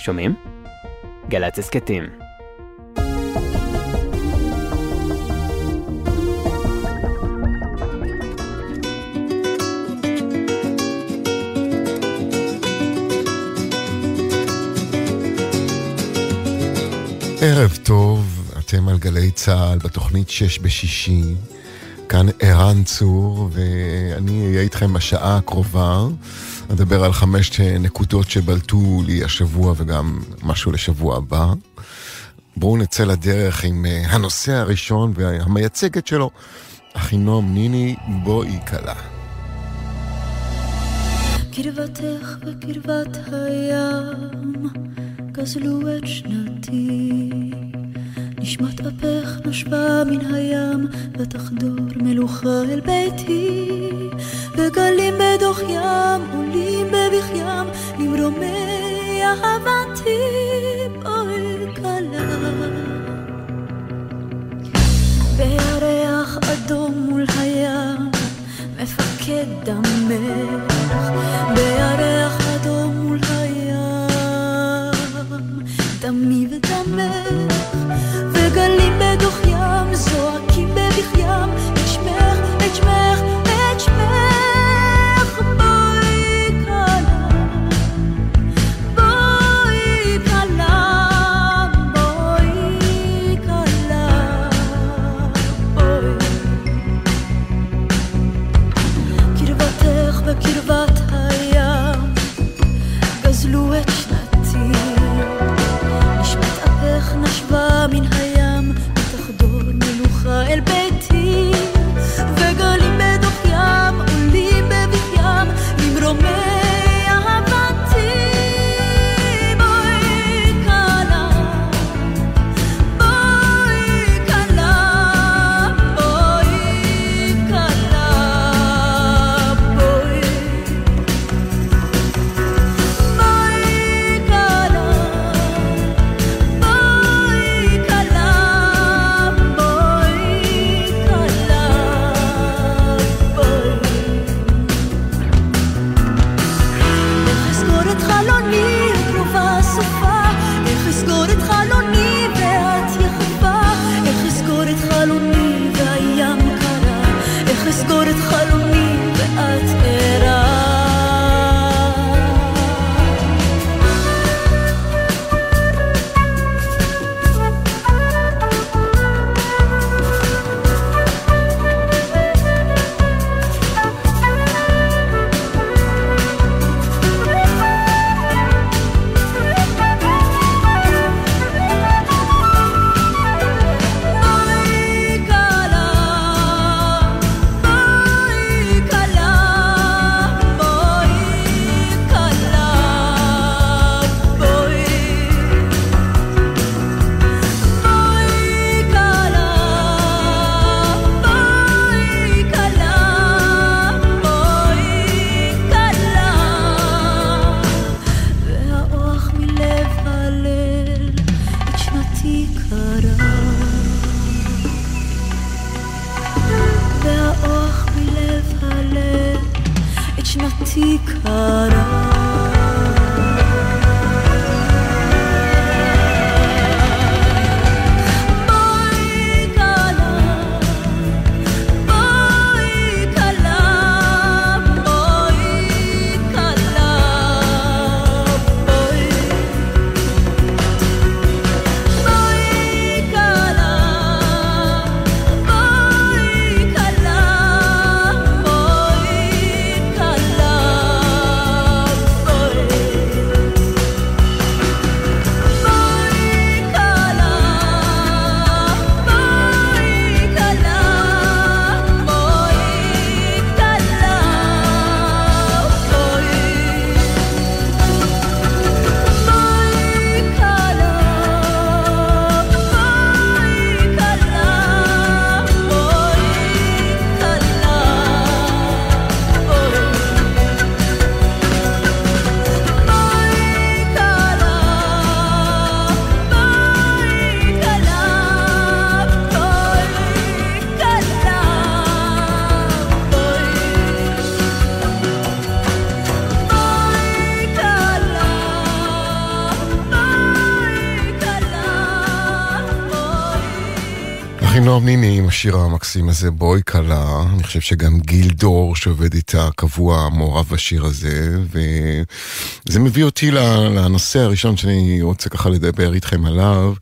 שומעים? גל"צ הסכתים. ערב טוב, אתם על גלי צה"ל בתוכנית שש בשישי. כאן ערן צור, ואני אהיה איתכם בשעה הקרובה. נדבר על חמש נקודות שבלטו לי השבוע וגם משהו לשבוע הבא. בואו נצא לדרך עם אה, הנושא הראשון והמייצגת שלו, אחינועם ניני, בואי כלה. קרבתך וקרבת הים גזלו את שנתי נשמת אפך נשבה מן הים, ותחדור מלוכה אל ביתי. וגלים בדוח ים, עולים בבכיים, למרומי אהבתי, בואי כלה. בירח אדום מול הים, מפקד דמך, בירח אדום מול הים, דמי ודמך. השיר המקסים הזה, בואי כלה. אני חושב שגם גיל דור שעובד איתה קבוע מעורב בשיר הזה, וזה מביא אותי לנושא הראשון שאני רוצה ככה לדבר איתכם עליו.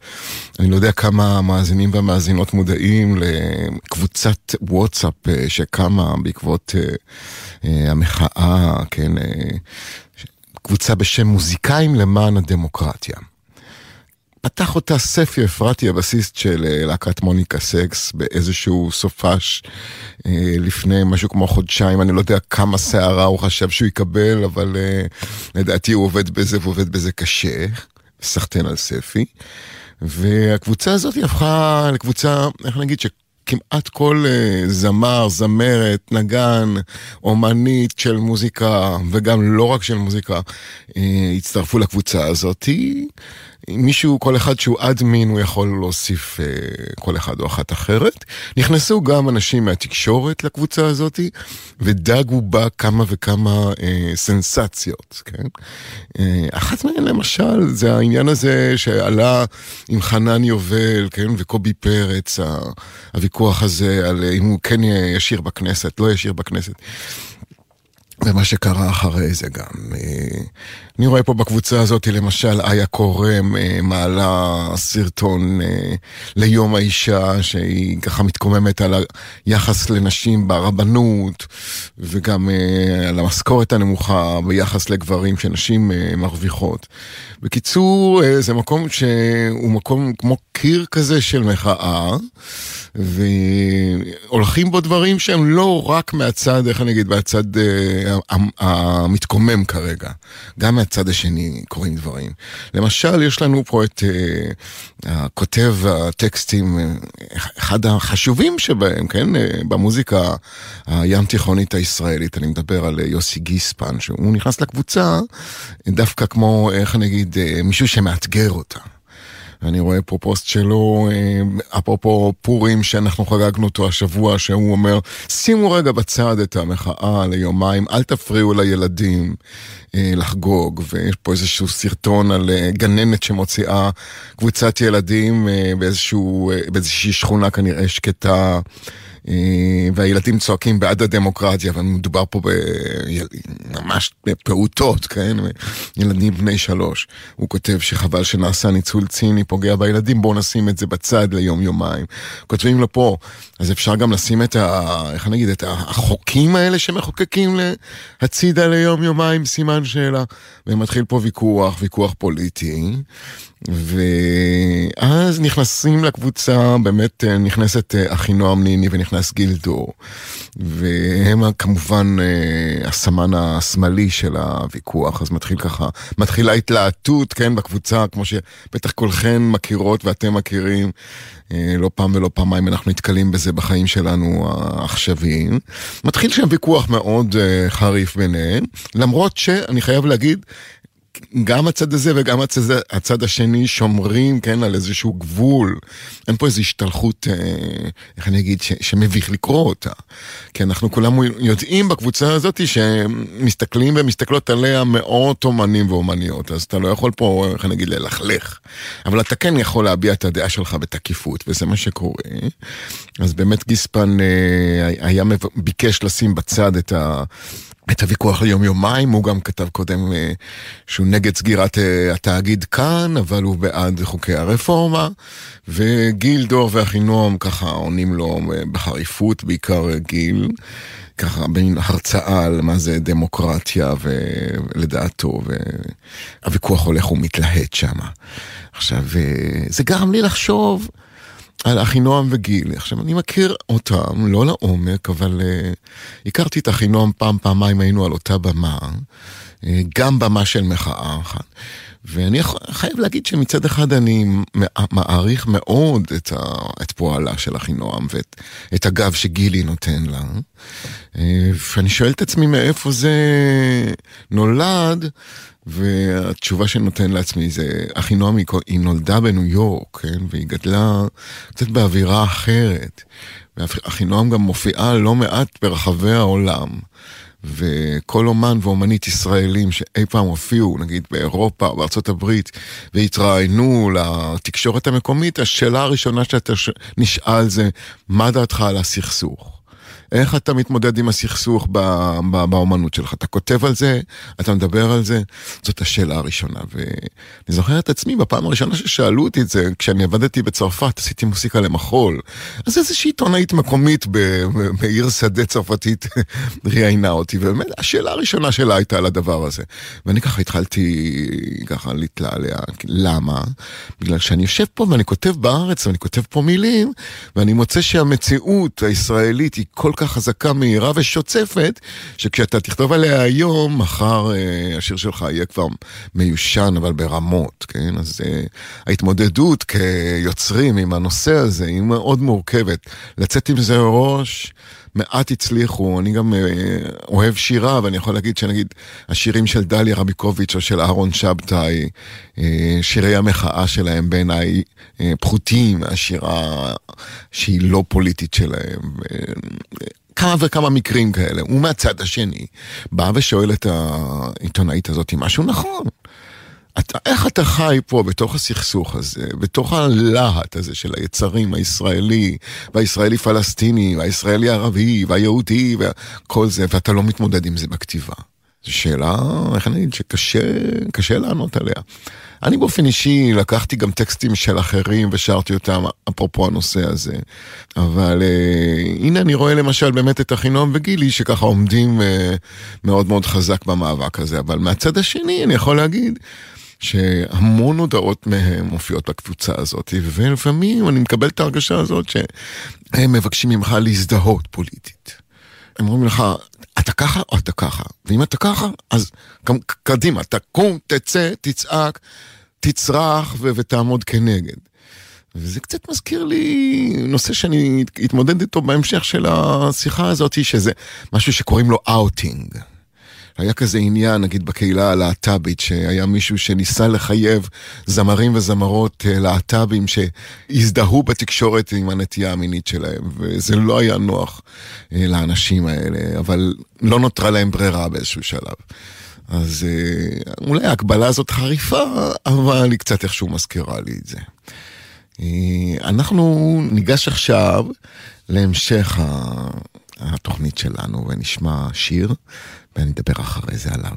אני לא יודע כמה המאזינים והמאזינות מודעים לקבוצת וואטסאפ אה, שקמה בעקבות אה, אה, המחאה, כן, קבוצה בשם מוזיקאים למען הדמוקרטיה. פתח אותה ספי אפרתי, הבסיסט של אה, להקת מוניקה סקס, באיזשהו סופש אה, לפני משהו כמו חודשיים, אני לא יודע כמה סערה הוא חשב שהוא יקבל, אבל אה, לדעתי הוא עובד בזה ועובד בזה קשה, סחטיין על ספי. והקבוצה הזאת היא הפכה לקבוצה, איך נגיד, כמעט כל זמר, זמרת, נגן, אומנית של מוזיקה, וגם לא רק של מוזיקה, הצטרפו לקבוצה הזאת. מישהו, כל אחד שהוא אדמין, הוא יכול להוסיף uh, כל אחד או אחת אחרת. נכנסו גם אנשים מהתקשורת לקבוצה הזאת, ודגו בה כמה וכמה uh, סנסציות, כן? Uh, אחת מהן למשל, זה העניין הזה שעלה עם חנן יובל, כן? וקובי פרץ, הוויכוח הזה על אם הוא כן ישיר בכנסת, לא ישיר בכנסת. ומה שקרה אחרי זה גם. אה, אני רואה פה בקבוצה הזאת למשל איה קורם אה, מעלה סרטון אה, ליום האישה שהיא ככה מתקוממת על היחס לנשים ברבנות וגם על המשכורת הנמוכה ביחס לגברים שנשים מרוויחות. בקיצור, זה מקום שהוא מקום כמו קיר כזה של מחאה. והולכים בו דברים שהם לא רק מהצד, איך אני אגיד, מהצד המתקומם כרגע, גם מהצד השני קורים דברים. למשל, יש לנו פה את uh, כותב הטקסטים, אחד החשובים שבהם, כן, uh, במוזיקה הים תיכונית הישראלית, אני מדבר על יוסי גיספן, שהוא נכנס לקבוצה דווקא כמו, איך אגיד, uh, מישהו שמאתגר אותה. אני רואה פה פוסט שלו, אה, אפרופו פורים שאנחנו חגגנו אותו השבוע, שהוא אומר, שימו רגע בצד את המחאה ליומיים, אל תפריעו לילדים אה, לחגוג. ויש פה איזשהו סרטון על אה, גננת שמוציאה קבוצת ילדים באיזשהו, באיזושהי שכונה כנראה שקטה. אה, והילדים צועקים בעד הדמוקרטיה, ומדובר פה ממש בפעוטות, כן? ילדים בני שלוש. הוא כותב שחבל שנעשה ניצול ציני פוגע בילדים, בואו נשים את זה בצד ליום-יומיים. כותבים לו פה, אז אפשר גם לשים את ה... איך אני אגיד? את החוקים האלה שמחוקקים הצידה ליום-יומיים, סימן שאלה. ומתחיל פה ויכוח, ויכוח פוליטי. ואז נכנסים לקבוצה, באמת אה, נכנסת אה, אחינועם ניני ונכנס גילדור. והם כמובן אה, הסמן השמאלי של הוויכוח, אז מתחיל ככה, מתחילה התלהטות, כן, בקבוצה, כמו שבטח כולכן מכירות ואתם מכירים. לא פעם ולא פעמיים אנחנו נתקלים בזה בחיים שלנו העכשוויים. מתחיל שם ויכוח מאוד חריף ביניהם, למרות שאני חייב להגיד, גם הצד הזה וגם הצד, הצד השני שומרים, כן, על איזשהו גבול. אין פה איזו השתלחות, אה, איך אני אגיד, ש, שמביך לקרוא אותה. כי אנחנו כולם יודעים בקבוצה הזאת שמסתכלים ומסתכלות עליה מאות אומנים ואומניות, אז אתה לא יכול פה, איך אני אגיד, ללכלך. אבל אתה כן יכול להביע את הדעה שלך בתקיפות, וזה מה שקורה. אז באמת גיספן אה, היה ביקש לשים בצד את ה... את הוויכוח ליום-יומיים, הוא גם כתב קודם אה, שהוא נגד סגירת אה, התאגיד כאן, אבל הוא בעד חוקי הרפורמה, וגיל דור ואחינועם ככה עונים לו אה, בחריפות, בעיקר גיל, ככה בין הרצאה על מה זה דמוקרטיה ולדעתו, והוויכוח הולך ומתלהט שם. עכשיו, זה גרם לי לחשוב על אחינועם וגיל. עכשיו, אני מכיר אותם, לא לעומק, אבל uh, הכרתי את אחינועם פעם, פעמיים היינו על אותה במה, uh, גם במה של מחאה אחת. ואני חייב להגיד שמצד אחד אני מעריך מאוד את, ה, את פועלה של אחינועם ואת את הגב שגילי נותן לה. אה, ואני שואל את עצמי מאיפה זה נולד, והתשובה שאני נותן לעצמי זה, אחינועם היא נולדה בניו יורק, כן? והיא גדלה קצת באווירה אחרת. ואחינועם גם מופיעה לא מעט ברחבי העולם. וכל אומן ואומנית ישראלים שאי פעם הופיעו, נגיד באירופה או בארצות הברית, והתראיינו לתקשורת המקומית, השאלה הראשונה שאתה נשאל זה, מה דעתך על הסכסוך? איך אתה מתמודד עם הסכסוך באומנות שלך? אתה כותב על זה? אתה מדבר על זה? זאת השאלה הראשונה. ואני זוכר את עצמי בפעם הראשונה ששאלו אותי את זה, כשאני עבדתי בצרפת, עשיתי מוסיקה למחול. אז איזושהי עיתונאית מקומית בעיר שדה צרפתית ראיינה אותי, ובאמת השאלה הראשונה שלה הייתה על הדבר הזה. ואני ככה התחלתי ככה להתלעלע. למה? בגלל שאני יושב פה ואני כותב בארץ ואני כותב פה מילים, ואני מוצא שהמציאות הישראלית היא כל כך חזקה, מהירה ושוצפת, שכשאתה תכתוב עליה היום, מחר אה, השיר שלך יהיה כבר מיושן, אבל ברמות, כן? אז אה, ההתמודדות כיוצרים עם הנושא הזה היא מאוד מורכבת. לצאת עם זה ראש... מעט הצליחו, אני גם אה, אוהב שירה, ואני יכול להגיד שנגיד השירים של דליה רביקוביץ' או של אהרון שבתאי, אה, שירי המחאה שלהם בעיניי אה, פחותים מהשירה שהיא לא פוליטית שלהם. כמה וכמה מקרים כאלה. ומהצד השני, בא ושואל את העיתונאית הזאת משהו נכון. אתה, איך אתה חי פה בתוך הסכסוך הזה, בתוך הלהט הזה של היצרים הישראלי, והישראלי-פלסטיני, והישראלי-ערבי, והיהודי, וכל זה, ואתה לא מתמודד עם זה בכתיבה? זו שאלה, איך אני אגיד, שקשה לענות עליה. אני באופן אישי לקחתי גם טקסטים של אחרים ושרתי אותם, אפרופו הנושא הזה. אבל אה, הנה אני רואה למשל באמת את אחינועם וגילי, שככה עומדים אה, מאוד מאוד חזק במאבק הזה. אבל מהצד השני אני יכול להגיד שהמון הודעות מהם מופיעות בקבוצה הזאת, ולפעמים אני מקבל את ההרגשה הזאת שהם מבקשים ממך להזדהות פוליטית. הם אומרים לך, אתה ככה או אתה ככה, ואם אתה ככה, אז קדימה, תקום, תצא, תצעק, תצרח ו- ותעמוד כנגד. וזה קצת מזכיר לי נושא שאני אתמודד איתו בהמשך של השיחה הזאת, שזה משהו שקוראים לו אאוטינג. היה כזה עניין, נגיד בקהילה הלהט"בית, שהיה מישהו שניסה לחייב זמרים וזמרות אה, להט"בים שהזדהו בתקשורת עם הנטייה המינית שלהם, וזה לא היה נוח אה, לאנשים האלה, אבל לא נותרה להם ברירה באיזשהו שלב. אז אה, אולי ההקבלה הזאת חריפה, אבל היא קצת איכשהו מזכירה לי את זה. אנחנו ניגש עכשיו להמשך התוכנית שלנו ונשמע שיר. ואני אדבר אחרי זה עליו.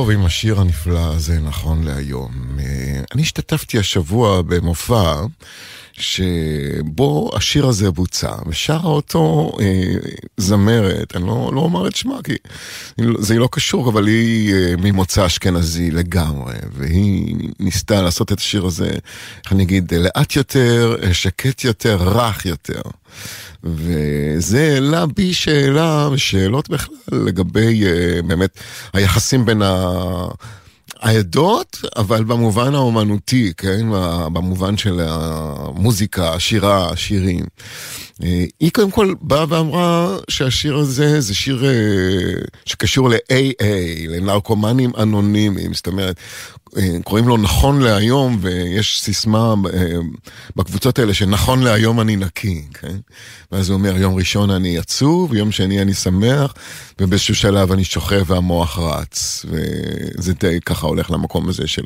ארגוב עם השיר הנפלא הזה נכון להיום. אה, אני השתתפתי השבוע במופע שבו השיר הזה בוצע, ושרה אותו אה, זמרת, אני לא, לא אומר את שמה כי זה לא קשור, אבל היא אה, ממוצא אשכנזי לגמרי, והיא ניסתה לעשות את השיר הזה, איך אני אגיד, לאט יותר, שקט יותר, רך יותר. וזה העלה בי שאלה ושאלות בכלל לגבי uh, באמת היחסים בין ה... העדות, אבל במובן האומנותי, כן? במובן של המוזיקה, השירה, השירים. אה, היא קודם כל באה ואמרה שהשיר הזה זה שיר אה, שקשור ל-AA, לנרקומנים אנונימיים, זאת אומרת, קוראים לו נכון להיום, ויש סיסמה בקבוצות האלה שנכון להיום אני נקי, כן? ואז הוא אומר, יום ראשון אני עצוב, יום שני אני שמח, ובאיזשהו שלב אני שוכב והמוח רץ. וזה די ככה הולך למקום הזה של,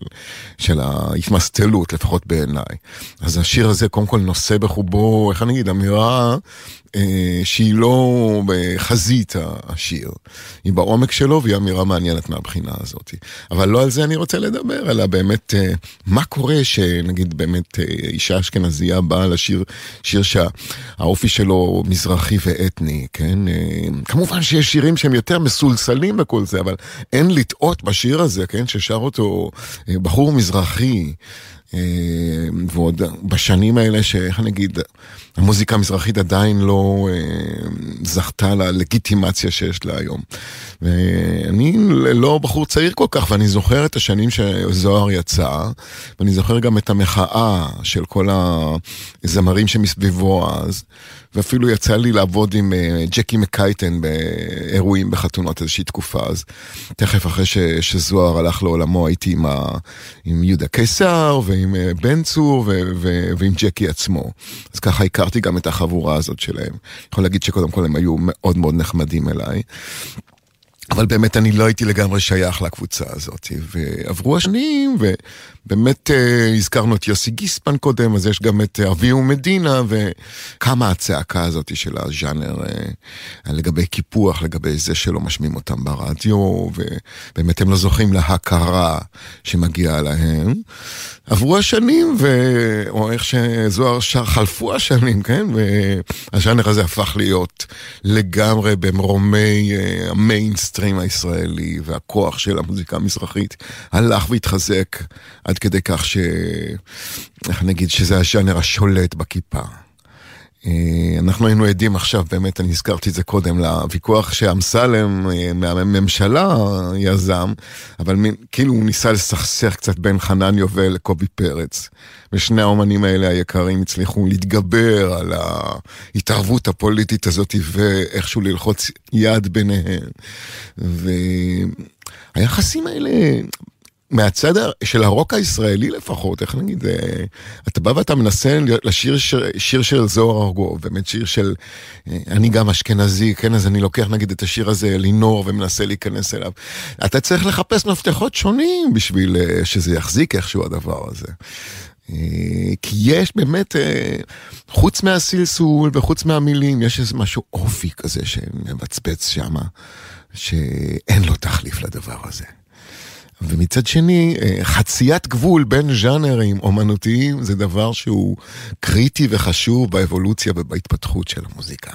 של ההתמסטלות, לפחות בעיניי. אז השיר הזה קודם כל נושא בחובו, איך אני אגיד, אמירה אה, שהיא לא בחזית השיר, היא בעומק שלו והיא אמירה מעניינת מהבחינה הזאת. אבל לא על זה אני רוצה לדבר, אלא באמת אה, מה קורה שנגיד באמת אה, אישה אשכנזייה באה לשיר שיר שהאופי שלו מזרחי ואתני, כן? כמובן שיש שירים שהם יותר מסולסלים וכל זה, אבל אין לטעות בשיר הזה, כן? ששר אותו בחור מזרחי. ועוד בשנים האלה, שאיך אני אגיד, המוזיקה המזרחית עדיין לא אה, זכתה ללגיטימציה שיש לה היום. ואני לא בחור צעיר כל כך, ואני זוכר את השנים שזוהר יצא, ואני זוכר גם את המחאה של כל הזמרים שמסביבו אז. ואפילו יצא לי לעבוד עם uh, ג'קי מקייטן באירועים בחתונות איזושהי תקופה, אז תכף אחרי ש, שזוהר הלך לעולמו הייתי עם, ה, עם יהודה קיסר ועם uh, בן צור ו, ו, ועם ג'קי עצמו. אז ככה הכרתי גם את החבורה הזאת שלהם. אני יכול להגיד שקודם כל הם היו מאוד מאוד נחמדים אליי. אבל באמת אני לא הייתי לגמרי שייך לקבוצה הזאת, ועברו השנים, ובאמת אה, הזכרנו את יוסי גיספן קודם, אז יש גם את אביהו מדינה, וכמה הצעקה הזאת של הז'אנר אה, לגבי קיפוח, לגבי זה שלא משמיעים אותם ברדיו, ובאמת הם לא זוכים להכרה שמגיעה להם. עברו השנים, ו... או איך שזוהר שר, חלפו השנים, כן? והז'אנר הזה הפך להיות לגמרי במרומי אה, המיינסטרים הישראלי, והכוח של המוזיקה המזרחית הלך והתחזק עד כדי כך ש... איך נגיד שזה הז'אנר השולט בכיפה. אה, אנחנו היינו עדים עכשיו, באמת, אני הזכרתי את זה קודם, לוויכוח שאמסלם אה, מהממשלה יזם, אבל מין, כאילו הוא ניסה לסכסך קצת בין חנן יובל לקובי פרץ. ושני האומנים האלה היקרים הצליחו להתגבר על ההתערבות הפוליטית הזאת ואיכשהו ללחוץ יד ביניהם. והיחסים האלה מהצד של הרוק הישראלי לפחות, איך נגיד, אה, אתה בא ואתה מנסה לשיר שיר, שיר של זוהר ארגוב, באמת שיר של, אה, אני גם אשכנזי, כן, אז אני לוקח נגיד את השיר הזה, לינור, ומנסה להיכנס אליו. אתה צריך לחפש מפתחות שונים בשביל אה, שזה יחזיק איכשהו הדבר הזה. כי יש באמת, חוץ מהסלסול וחוץ מהמילים, יש איזה משהו אופי כזה שמבצבץ שם, שאין לו תחליף לדבר הזה. ומצד שני, אה, חציית גבול בין ז'אנרים אומנותיים זה דבר שהוא קריטי וחשוב באבולוציה ובהתפתחות של המוזיקה.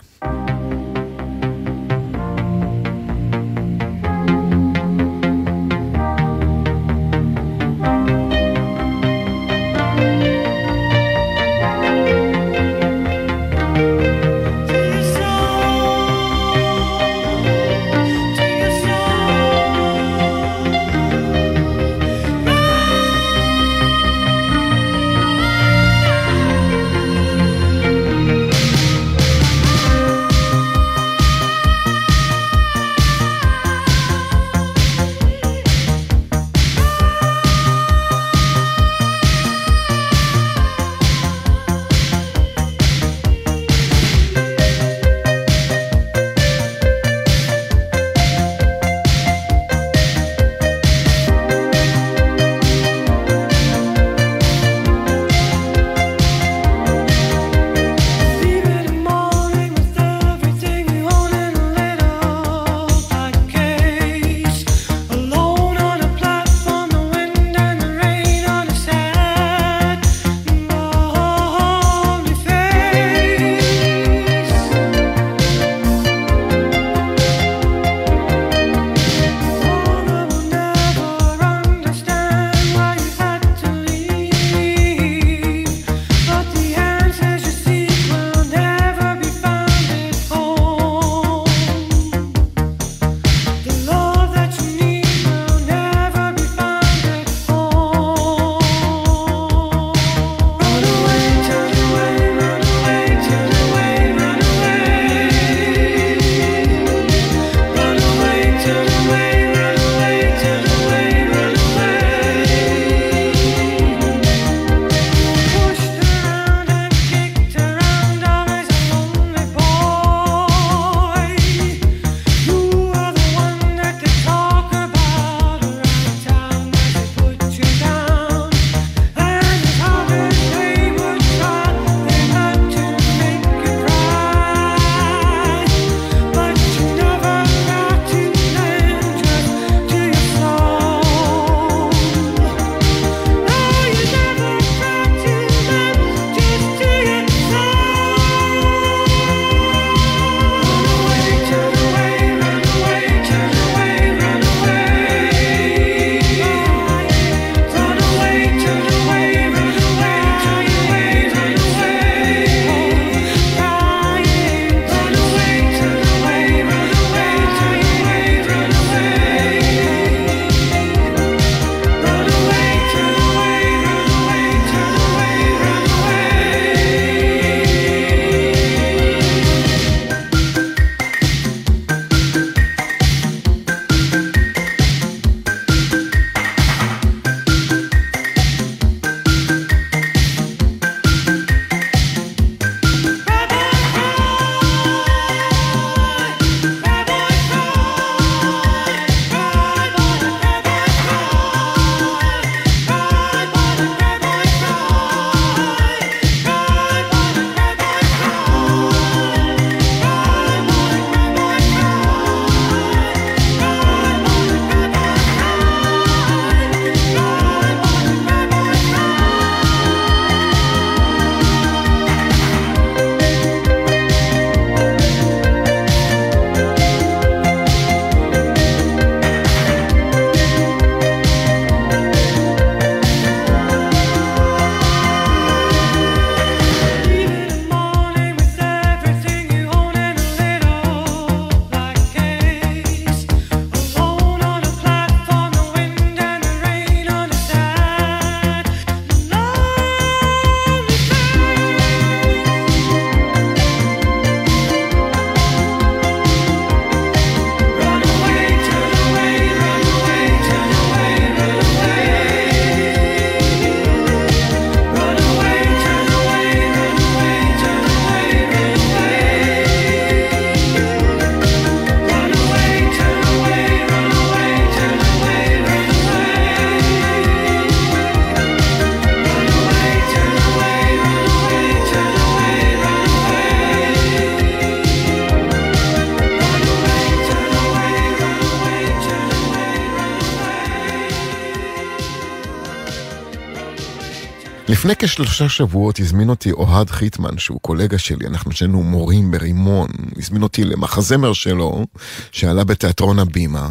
לפני כשלושה שבועות הזמין אותי אוהד חיטמן, שהוא קולגה שלי, אנחנו שנינו מורים ברימון, הזמין אותי למחזמר שלו, שעלה בתיאטרון הבימה,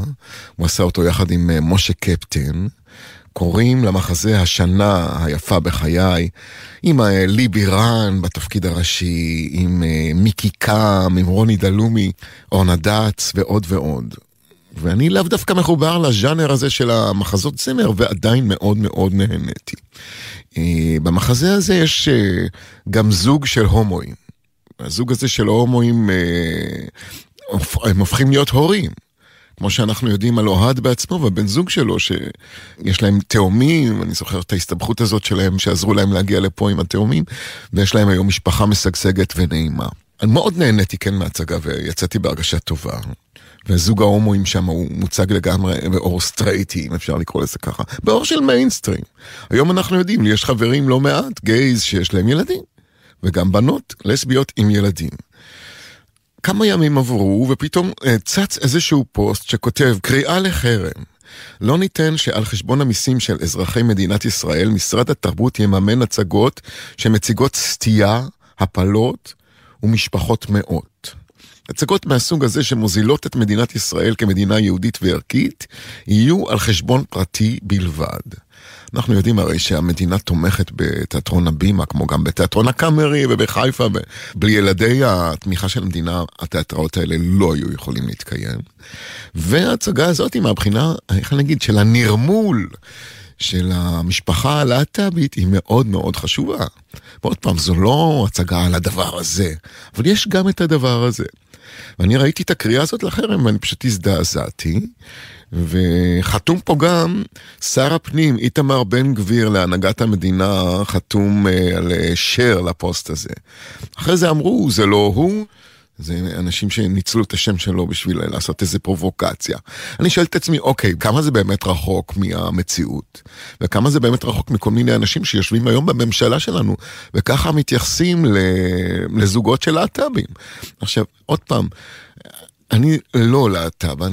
הוא עשה אותו יחד עם אה, משה קפטן. קוראים למחזה השנה היפה בחיי, עם אה, לי בירן בתפקיד הראשי, עם אה, מיקי קאם, עם רוני דלומי, אורנה דאץ ועוד ועוד. ואני לאו דווקא מחובר לז'אנר הזה של המחזות זמר, ועדיין מאוד מאוד נהניתי. אה, במחזה הזה יש אה, גם זוג של הומואים. הזוג הזה של ההומואים, אה, הם הופכים להיות הורים. כמו שאנחנו יודעים על אוהד בעצמו והבן זוג שלו, שיש להם תאומים, אני זוכר את ההסתבכות הזאת שלהם, שעזרו להם להגיע לפה עם התאומים, ויש להם היום משפחה משגשגת ונעימה. אני מאוד נהניתי כן מהצגה ויצאתי בהרגשה טובה. וזוג ההומואים שם הוא מוצג לגמרי באור סטרייטי, אם אפשר לקרוא לזה ככה, באור של מיינסטרים. היום אנחנו יודעים, יש חברים לא מעט, גייז שיש להם ילדים, וגם בנות לסביות עם ילדים. כמה ימים עברו, ופתאום אה, צץ איזשהו פוסט שכותב קריאה לחרם. לא ניתן שעל חשבון המיסים של אזרחי מדינת ישראל, משרד התרבות יממן הצגות שמציגות סטייה, הפלות ומשפחות מאות. הצגות מהסוג הזה שמוזילות את מדינת ישראל כמדינה יהודית וערכית, יהיו על חשבון פרטי בלבד. אנחנו יודעים הרי שהמדינה תומכת בתיאטרון הבימה, כמו גם בתיאטרון הקאמרי ובחיפה, ובלי ילדי התמיכה של המדינה, התיאטראות האלה לא היו יכולים להתקיים. וההצגה הזאת, מהבחינה, איך אני אגיד, של הנרמול של המשפחה הלהט"בית היא מאוד מאוד חשובה. ועוד פעם, זו לא הצגה על הדבר הזה, אבל יש גם את הדבר הזה. ואני ראיתי את הקריאה הזאת לחרם ואני פשוט הזדעזעתי. וחתום פה גם שר הפנים איתמר בן גביר להנהגת המדינה חתום אה, על שר לפוסט הזה. אחרי זה אמרו, זה לא הוא, זה אנשים שניצלו את השם שלו בשביל לעשות איזה פרובוקציה. אני שואל את עצמי, אוקיי, כמה זה באמת רחוק מהמציאות? וכמה זה באמת רחוק מכל מיני אנשים שיושבים היום בממשלה שלנו, וככה מתייחסים לזוגות של להט"בים. עכשיו, עוד פעם, אני לא להט"ב,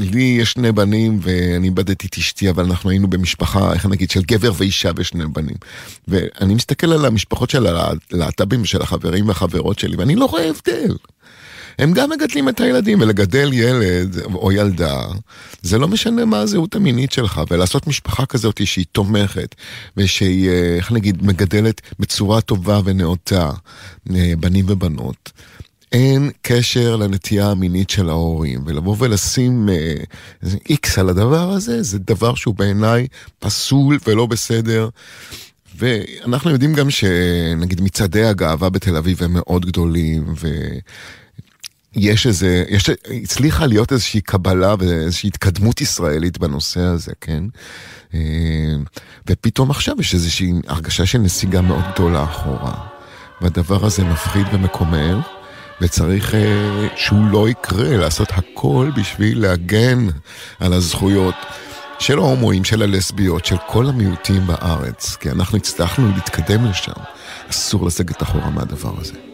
לי יש שני בנים ואני איבדתי את אשתי, אבל אנחנו היינו במשפחה, איך נגיד, של גבר ואישה ושני בנים. ואני מסתכל על המשפחות של הלהט"בים ושל החברים והחברות שלי, ואני לא רואה הבדל. הם גם מגדלים את הילדים, ולגדל ילד או ילדה, זה לא משנה מה הזהות המינית שלך, ולעשות משפחה כזאת שהיא תומכת, ושהיא, אה, איך נגיד, מגדלת בצורה טובה ונאותה אה, בנים ובנות. אין קשר לנטייה המינית של ההורים, ולבוא ולשים איקס אה, על הדבר הזה, זה דבר שהוא בעיניי פסול ולא בסדר. ואנחנו יודעים גם שנגיד מצעדי הגאווה בתל אביב הם מאוד גדולים, ו... יש איזה, יש, הצליחה להיות איזושהי קבלה ואיזושהי התקדמות ישראלית בנושא הזה, כן? אה, ופתאום עכשיו יש איזושהי הרגשה של נסיגה מאוד גדולה אחורה. והדבר הזה מפחיד ומקומם, וצריך אה, שהוא לא יקרה, לעשות הכל בשביל להגן על הזכויות. של ההומואים, של הלסביות, של כל המיעוטים בארץ, כי אנחנו הצלחנו להתקדם לשם. אסור לסגת אחורה מהדבר הזה.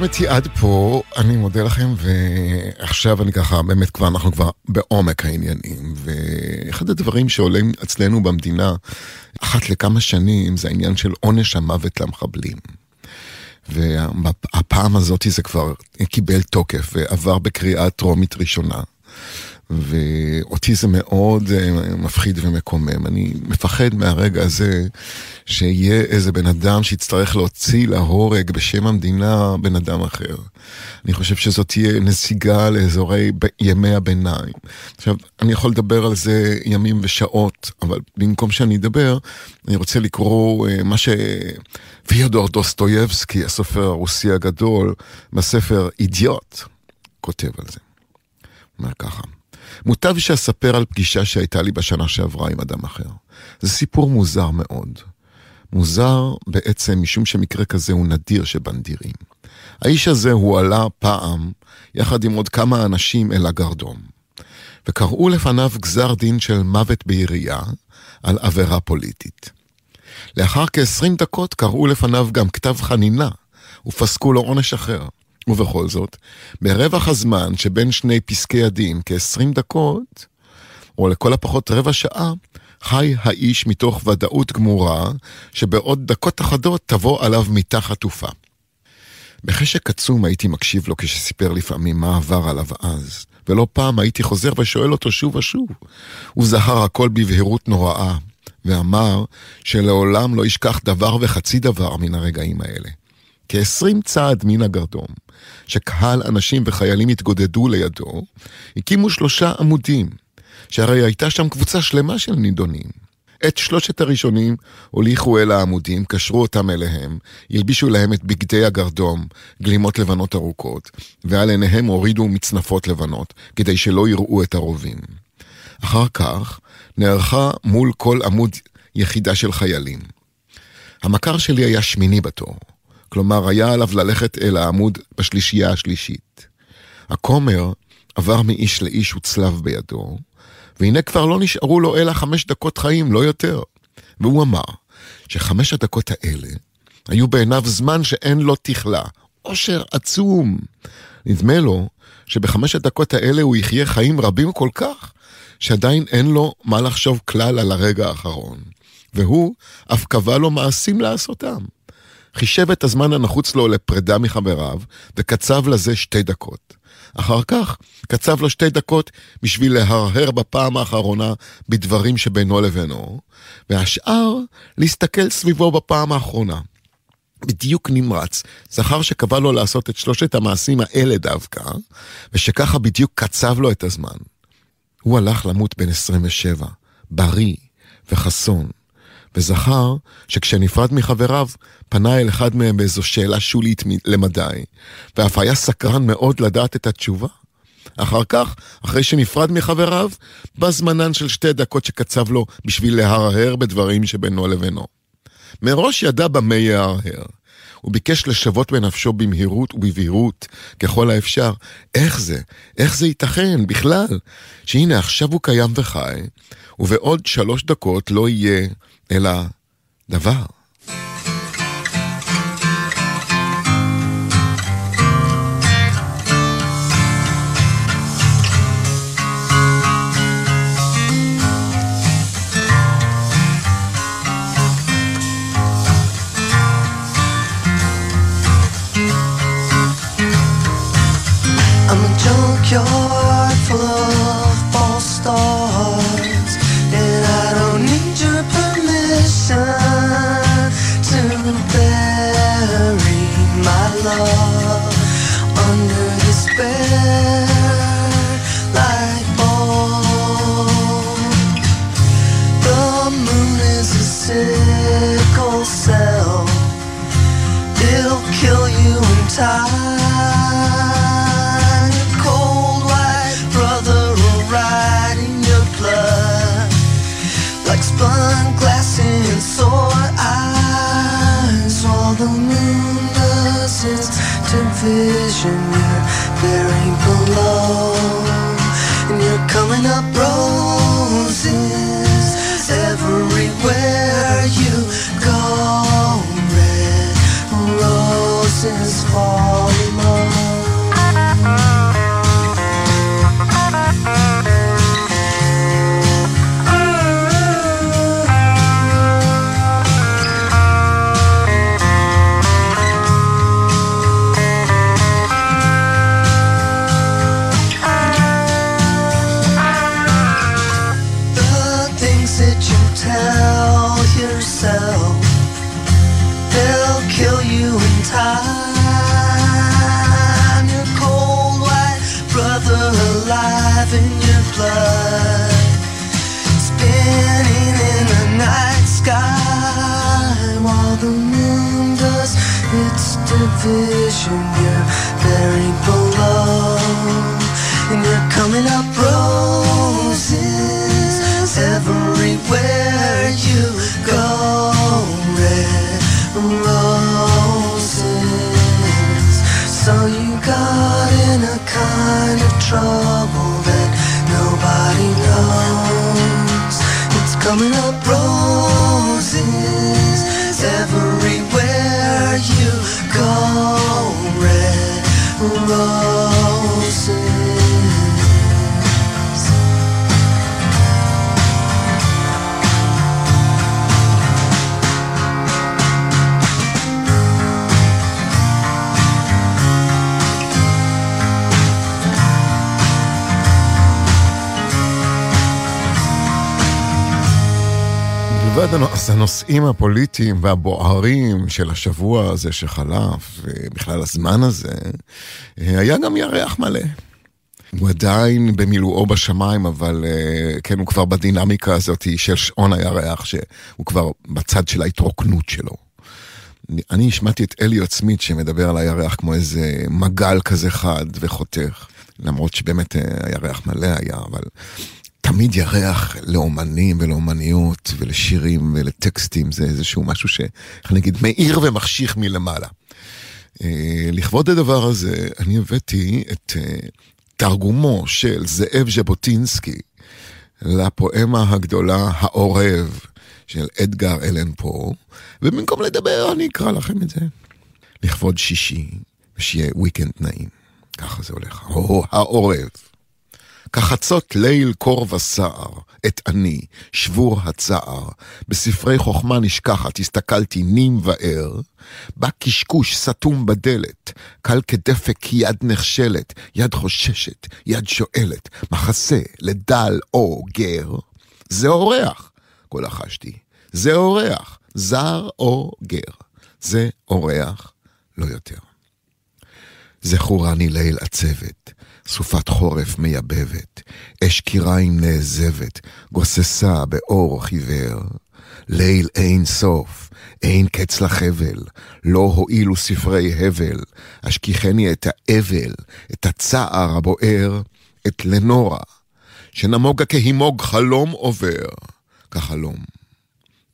החזקתם אותי עד פה, אני מודה לכם, ועכשיו אני ככה, באמת כבר, אנחנו כבר בעומק העניינים, ואחד הדברים שעולים אצלנו במדינה, אחת לכמה שנים, זה העניין של עונש המוות למחבלים. והפעם הזאת זה כבר קיבל תוקף ועבר בקריאה טרומית ראשונה. ואותי זה מאוד אה, מפחיד ומקומם. אני מפחד מהרגע הזה שיהיה איזה בן אדם שיצטרך להוציא להורג בשם המדינה בן אדם אחר. אני חושב שזאת תהיה נסיגה לאזורי ימי הביניים. עכשיו, אני יכול לדבר על זה ימים ושעות, אבל במקום שאני אדבר, אני רוצה לקרוא אה, מה שוויודור דוסטויבסקי, הסופר הרוסי הגדול, בספר אידיוט, כותב על זה. אומר ככה. מוטב שאספר על פגישה שהייתה לי בשנה שעברה עם אדם אחר. זה סיפור מוזר מאוד. מוזר בעצם משום שמקרה כזה הוא נדיר שבנדירים. האיש הזה הועלה פעם, יחד עם עוד כמה אנשים אל הגרדום. וקראו לפניו גזר דין של מוות בעירייה על עבירה פוליטית. לאחר כ-20 דקות קראו לפניו גם כתב חנינה, ופסקו לו עונש אחר. ובכל זאת, ברווח הזמן שבין שני פסקי הדין, כ-20 דקות, או לכל הפחות רבע שעה, חי האיש מתוך ודאות גמורה, שבעוד דקות אחדות תבוא עליו מיטה חטופה. בחשק עצום הייתי מקשיב לו כשסיפר לפעמים מה עבר עליו אז, ולא פעם הייתי חוזר ושואל אותו שוב ושוב. הוא זהר הכל בבהירות נוראה, ואמר שלעולם לא ישכח דבר וחצי דבר מן הרגעים האלה. כ-20 צעד מן הגרדום, שקהל אנשים וחיילים התגודדו לידו, הקימו שלושה עמודים, שהרי הייתה שם קבוצה שלמה של נידונים. את שלושת הראשונים הוליכו אל העמודים, קשרו אותם אליהם, הלבישו להם את בגדי הגרדום, גלימות לבנות ארוכות, ועל עיניהם הורידו מצנפות לבנות, כדי שלא יראו את הרובים. אחר כך נערכה מול כל עמוד יחידה של חיילים. המכר שלי היה שמיני בתור. כלומר, היה עליו ללכת אל העמוד בשלישייה השלישית. הכומר עבר מאיש לאיש וצלב בידו, והנה כבר לא נשארו לו אלא חמש דקות חיים, לא יותר. והוא אמר שחמש הדקות האלה היו בעיניו זמן שאין לו תכלה, עושר עצום. נדמה לו שבחמש הדקות האלה הוא יחיה חיים רבים כל כך, שעדיין אין לו מה לחשוב כלל על הרגע האחרון. והוא אף קבע לו מעשים לעשותם. חישב את הזמן הנחוץ לו לפרידה מחבריו, וקצב לזה שתי דקות. אחר כך קצב לו שתי דקות בשביל להרהר בפעם האחרונה בדברים שבינו לבינו, והשאר להסתכל סביבו בפעם האחרונה. בדיוק נמרץ, זכר שקבע לו לעשות את שלושת המעשים האלה דווקא, ושככה בדיוק קצב לו את הזמן. הוא הלך למות בן 27, בריא וחסון, וזכר שכשנפרד מחבריו, פנה אל אחד מהם באיזו שאלה שולית למדי, ואף היה סקרן מאוד לדעת את התשובה. אחר כך, אחרי שנפרד מחבריו, בא זמנן של שתי דקות שקצב לו בשביל להרהר בדברים שבינו לבינו. מראש ידע במה יהרהר. הוא ביקש לשוות בנפשו במהירות ובבהירות ככל האפשר. איך זה? איך זה ייתכן בכלל? שהנה עכשיו הוא קיים וחי, ובעוד שלוש דקות לא יהיה אלא דבר. sickle cell. It'll kill you in time. Cold white brother ride in your blood like spun glass in sore eyes. While the moon does its vision, you're הנוס- הנושאים הפוליטיים והבוערים של השבוע הזה שחלף, ובכלל הזמן הזה, אה, היה גם ירח מלא. הוא עדיין במילואו בשמיים, אבל אה, כן, הוא כבר בדינמיקה הזאת של שעון הירח, שהוא כבר בצד של ההתרוקנות שלו. אני- השמעתי את אליוט סמית שמדבר על הירח כמו איזה מגל כזה חד וחותך, למרות שבאמת אה, הירח מלא היה, אבל תמיד ירח לאומנים ולאומניות ולשירים ולטקסטים, זה איזשהו משהו ש... איך נגיד, מאיר ומחשיך מלמעלה. אה, לכבוד הדבר הזה, אני הבאתי את אה, תרגומו של זאב ז'בוטינסקי לפואמה הגדולה העורב של אדגר אלן פה, ובמקום לדבר אני אקרא לכם את זה. לכבוד שישי, ושיהיה weekend נעים. ככה זה הולך. הו, העורב. כחצות ליל קור וסער, את אני, שבור הצער, בספרי חוכמה נשכחת, הסתכלתי נים וער, בא קשקוש סתום בדלת, קל כדפק יד נחשלת, יד חוששת, יד שואלת, מחסה לדל או גר, זה אורח, כה לחשתי, זה אורח, זר או גר, זה אורח, לא יותר. זכורני ליל עצבת, סופת חורף מייבבת, אש קיריים נעזבת, גוססה באור חיוור. ליל אין סוף, אין קץ לחבל, לא הועילו ספרי הבל, אשכיחני את האבל, את הצער הבוער, את לנורה, שנמוגה כהימוג חלום עובר, כחלום,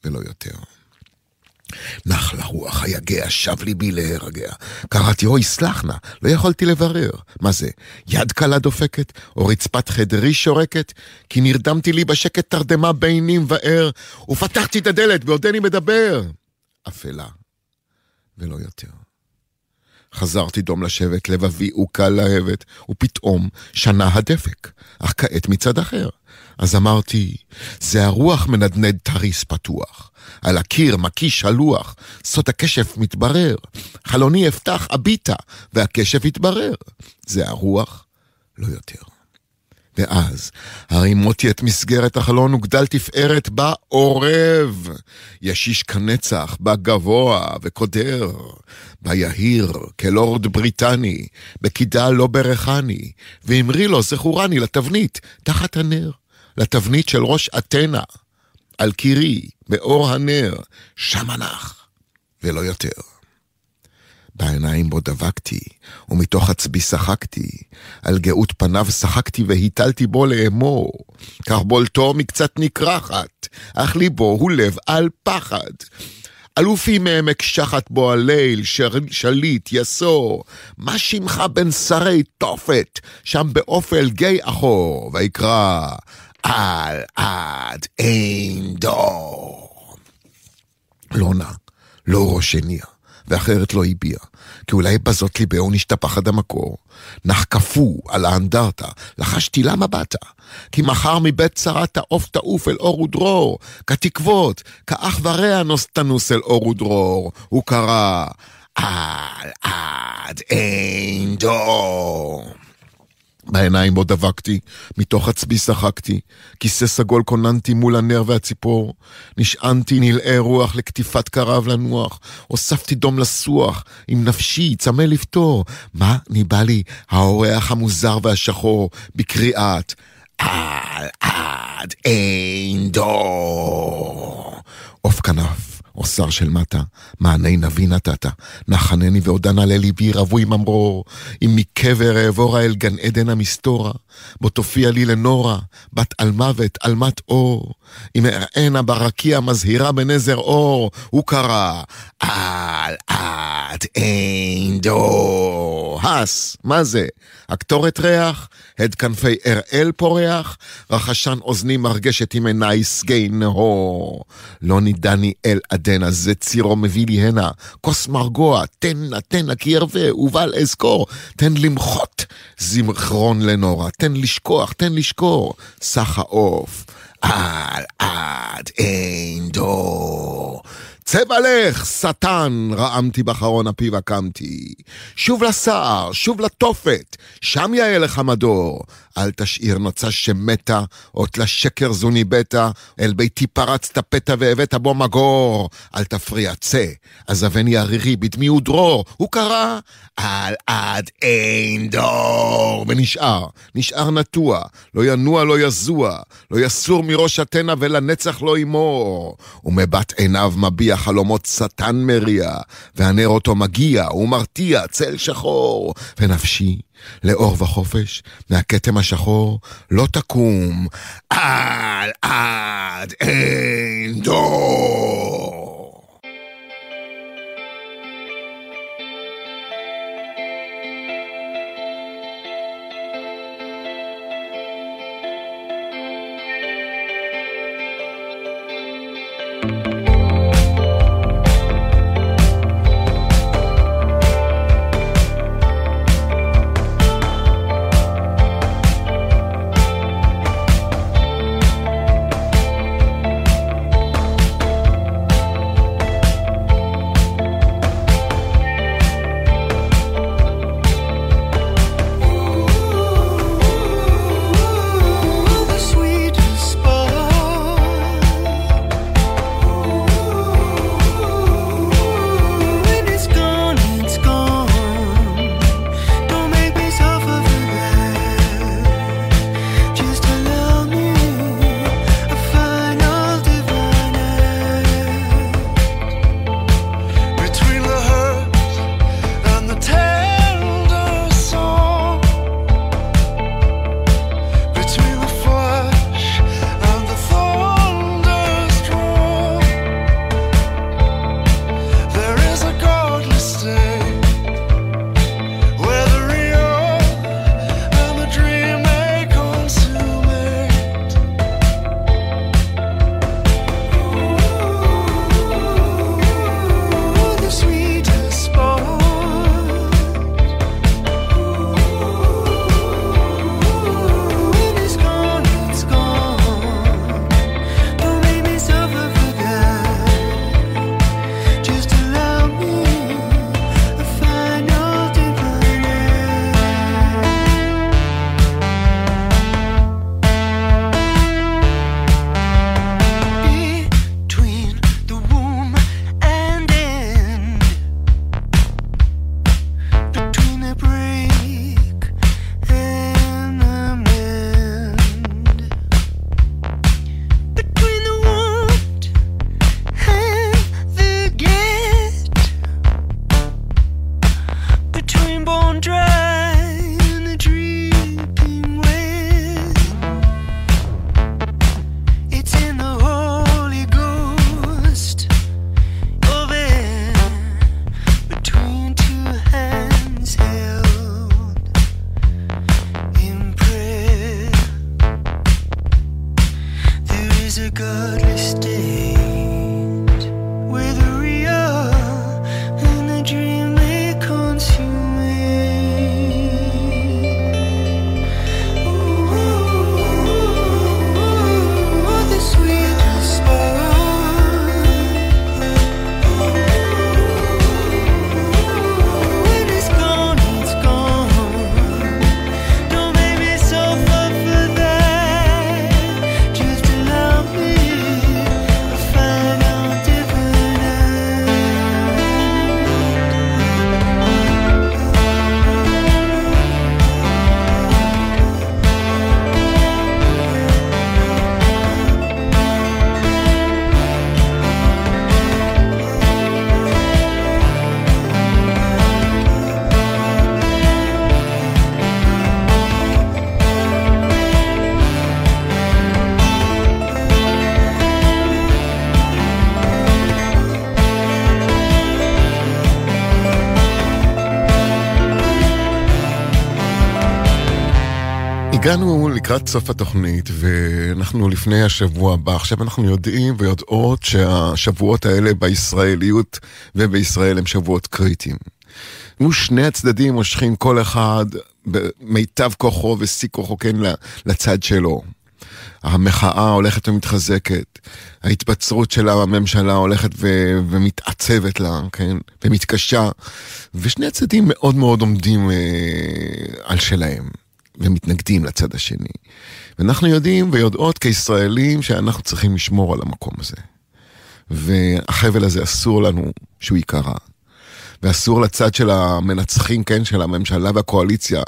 ולא יותר. נח לרוח היגע, שב ליבי להירגע. קראתי, אוי, סלח נא, לא יכולתי לברר. מה זה, יד קלה דופקת, או רצפת חדרי שורקת? כי נרדמתי לי בשקט תרדמה בינים וער, ופתחתי את הדלת בעודני מדבר. אפלה, ולא יותר. חזרתי דום לשבת, לבבי הוקל להבת, ופתאום שנה הדפק, אך כעת מצד אחר. אז אמרתי, זה הרוח מנדנד תריס פתוח. על הקיר מקיש הלוח, סוד הקשף מתברר. חלוני אפתח הביטה, והקשף יתברר. זה הרוח, לא יותר. ואז הרימותי את מסגרת החלון וגדל תפארת בה עורב. ישיש כנצח, בה גבוה וקודר. בה יהיר כלורד בריטני, בקידה לא ברכני. ואמרי לו זכורני לתבנית, תחת הנר. לתבנית של ראש אתנה. על קירי, באור הנר, שם הנח, ולא יותר. בעיניים בו דבקתי, ומתוך עצבי שחקתי, על גאות פניו שחקתי והיטלתי בו לאמור. כך בולטו מקצת נקרחת, אך ליבו הוא לב על פחד. אלופי מעמק שחת בו הליל, שר- שליט, יסור, מה שמך בן שרי תופת, שם באופל גיא אחור, ויקרא, על עד אין דור. לא נע, לא ראש הניע, ואחרת לא הביע, כי אולי בזאת ליבהו נשתפח עד המקור. נחקפו על האנדרטה, לחשתי למה באת? כי מחר מבית צרת תעוף תעוף אל אור ודרור, כתקוות, כאח ורע נוס תנוס אל אור ודרור. הוא קרא, על עד אין דור. בעיניים בו דבקתי, מתוך עצבי שחקתי, כיסא סגול כוננתי מול הנר והציפור, נשענתי נלעי רוח לקטיפת קרב לנוח, הוספתי דום לסוח, עם נפשי צמא לפתור, מה ניבא לי האורח המוזר והשחור, בקריאת על עד אין דור. עוף כנף, או שר של מטה, מעני נביא נתת, נחנני ועודנה לליבי רווי ממרור, אם מקבר אעבורה אל גן עדן המסתורה, בו תופיע לי לנורה, בת על מוות, עלמת אור, אם אראנה ברקיע מזהירה בנזר אור, הוא קרא, על עד אין דור. הס, מה זה? הקטורת ריח? הד כנפי אראל פורח? רחשן אוזני מרגשת עם עיניי סגי נהור. לא נידני אל עדנה, זה צירו מביא לי הנה. כוס מרגוע, תן נא, תן נא, כי ירווה, ובל אזכור. תן למחות, זמכרון לנורה. תן לשכוח, תן לשקור. סך העוף. על עד אין דור. צבע לך, שטן, רעמתי בחרון הפיו הקמתי. שוב לסער, שוב לתופת, שם יאה לך מדור. אל תשאיר נוצה שמתה, אות לשקר זו ניבאת, אל ביתי פרצת פתע והבאת בו מגור. אל תפריע, צא, עזבני ערירי, בדמי ודרור. הוא קרא, על עד אין דור. ונשאר, נשאר נטוע, לא ינוע, לא יזוע, לא יסור מראש אתנה ולנצח לא ימור. ומבט עיניו מביע חלומות שטן מריע, והנר אותו מגיע ומרתיע צל שחור, ונפשי לאור וחופש, מהכתם השחור, לא תקום על עד אין דור. הגענו לקראת סוף התוכנית, ואנחנו לפני השבוע הבא. עכשיו אנחנו יודעים ויודעות שהשבועות האלה בישראליות ובישראל הם שבועות קריטיים. נו, שני הצדדים מושכים כל אחד במיטב כוחו ושיא כוחו, כן, לצד שלו. המחאה הולכת ומתחזקת, ההתבצרות של הממשלה הולכת ו- ומתעצבת לה, כן, ומתקשה, ושני הצדדים מאוד מאוד עומדים אה, על שלהם. ומתנגדים לצד השני. ואנחנו יודעים ויודעות כישראלים שאנחנו צריכים לשמור על המקום הזה. והחבל הזה אסור לנו שהוא ייקרע. ואסור לצד של המנצחים, כן, של הממשלה והקואליציה,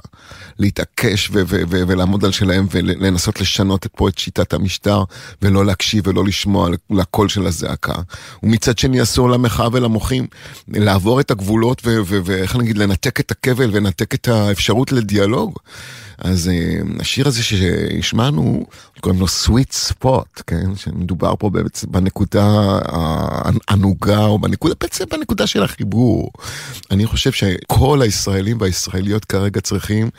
להתעקש ו- ו- ו- ולעמוד על שלהם ולנסות לשנות פה את שיטת המשטר, ולא להקשיב ולא לשמוע לקול של הזעקה. ומצד שני אסור למחאה ולמוחים לעבור את הגבולות ואיך נגיד, לנתק את הכבל ולנתק את האפשרות לדיאלוג. אז אה, השיר הזה שהשמענו, קוראים לו sweet spot, כן? שמדובר פה בעצם בנקודה הענוגה, או בנקודה, בעצם בנקודה של החיבור. אני חושב שכל הישראלים והישראליות כרגע צריכים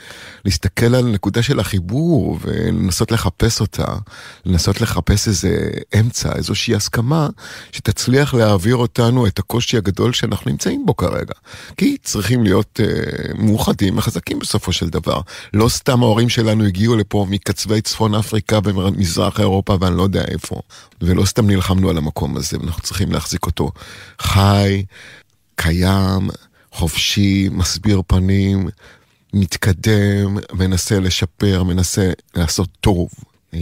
להסתכל על הנקודה של החיבור ולנסות לחפש אותה, לנסות לחפש איזה אמצע, איזושהי הסכמה שתצליח להעביר אותנו את הקושי הגדול שאנחנו נמצאים בו כרגע. כי צריכים להיות uh, מאוחדים וחזקים בסופו של דבר. לא סתם ההורים שלנו הגיעו לפה מקצווי צפון אפריקה במזרח אירופה ואני לא יודע איפה. ולא סתם נלחמנו על המקום הזה, ואנחנו צריכים להחזיק אותו חי, קיים, חופשי, מסביר פנים, מתקדם, מנסה לשפר, מנסה לעשות טוב. אה,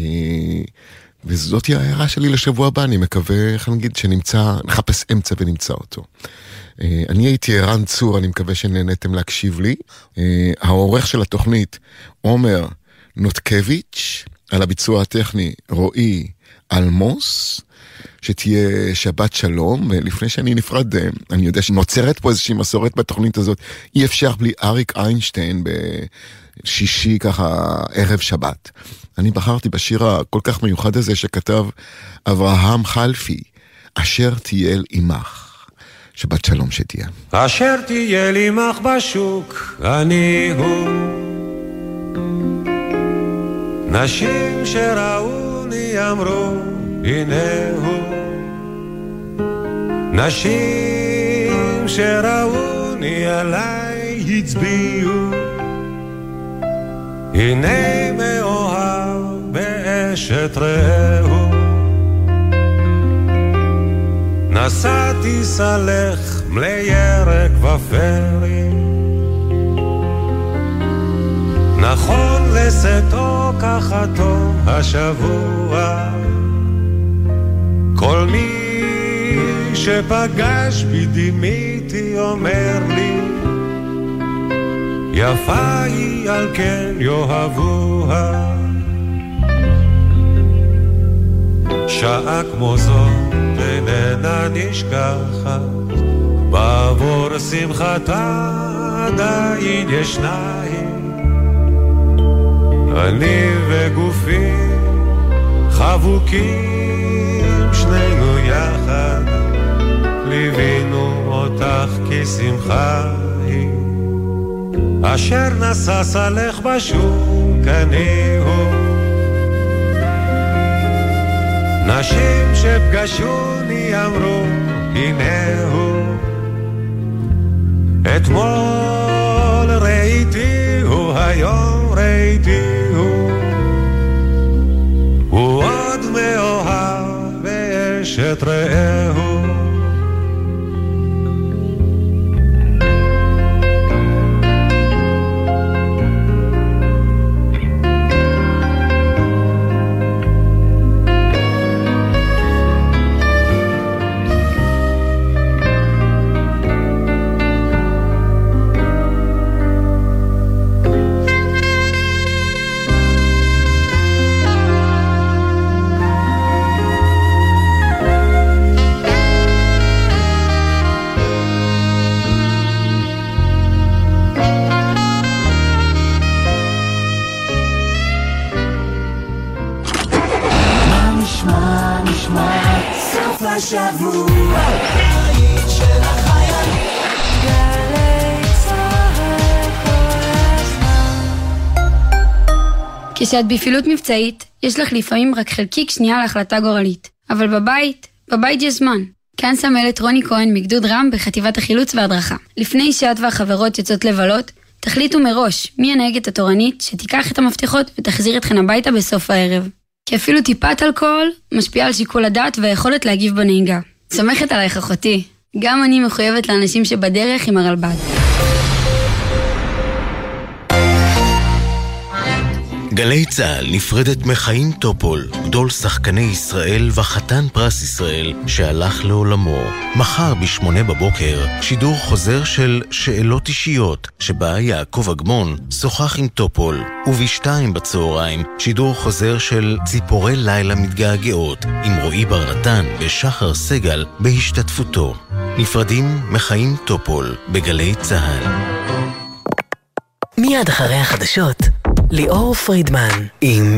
וזאת ההערה שלי לשבוע הבא, אני מקווה, איך נגיד, שנמצא, נחפש אמצע ונמצא אותו. אה, אני הייתי ערן צור, אני מקווה שנהניתם להקשיב לי. אה, העורך של התוכנית, עומר נוטקביץ', על הביצוע הטכני, רועי אלמוס. שתהיה שבת שלום, ולפני שאני נפרד, אה, אני יודע שנוצרת פה איזושהי מסורת בתוכנית הזאת, אי אפשר בלי אריק איינשטיין בשישי ככה ערב שבת. אני בחרתי בשיר הכל כך מיוחד הזה שכתב אברהם חלפי, אשר תהיה עמך. שבת שלום שתהיה. אשר תהיה עמך בשוק, אני הוא. נשים שראוני אמרו, הנה הוא. נשים שראוני עליי הצביעו, הנה מאוהב באשת רעהו. נשאתי סלך מלי ירק ופרי, נכון לשאתו כחתו השבוע, כל מי שפגש בי דימיתי אומר לי יפה היא על כן יאהבוה. שעה כמו זאת איננה נשכחת בעבור שמחתה עדיין ישניים אני וגופי חבוקים שנינו יחד ליווינו אותך כשמחה היא. אשר נשא סלך בשוק אני הוא. נשים שפגשוני אמרו הנה הוא. אתמול ראיתי הוא היום ראיתי הוא. הוא עוד מאוהב באשת רעהו כשאת בפעילות מבצעית, יש לך לפעמים רק חלקיק שנייה להחלטה גורלית. אבל בבית, בבית יש זמן. כאן סמלת רוני כהן מגדוד רם בחטיבת החילוץ וההדרכה. לפני שאת והחברות יוצאות לבלות, תחליטו מראש מי הנהגת התורנית שתיקח את המפתחות ותחזיר אתכן הביתה בסוף הערב. כי אפילו טיפת אלכוהול משפיעה על שיקול הדעת והיכולת להגיב בנהיגה. סומכת עלייך אחותי. גם אני מחויבת לאנשים שבדרך עם הרלב"ד. גלי צה"ל נפרדת מחיים טופול, גדול שחקני ישראל וחתן פרס ישראל שהלך לעולמו. מחר בשמונה בבוקר, שידור חוזר של שאלות אישיות, שבה יעקב אגמון שוחח עם טופול, ובשתיים בצהריים, שידור חוזר של ציפורי לילה מתגעגעות, עם רועי בר נתן ושחר סגל בהשתתפותו. נפרדים מחיים טופול, בגלי צה"ל. מיד אחרי החדשות, ליאור פרידמן עם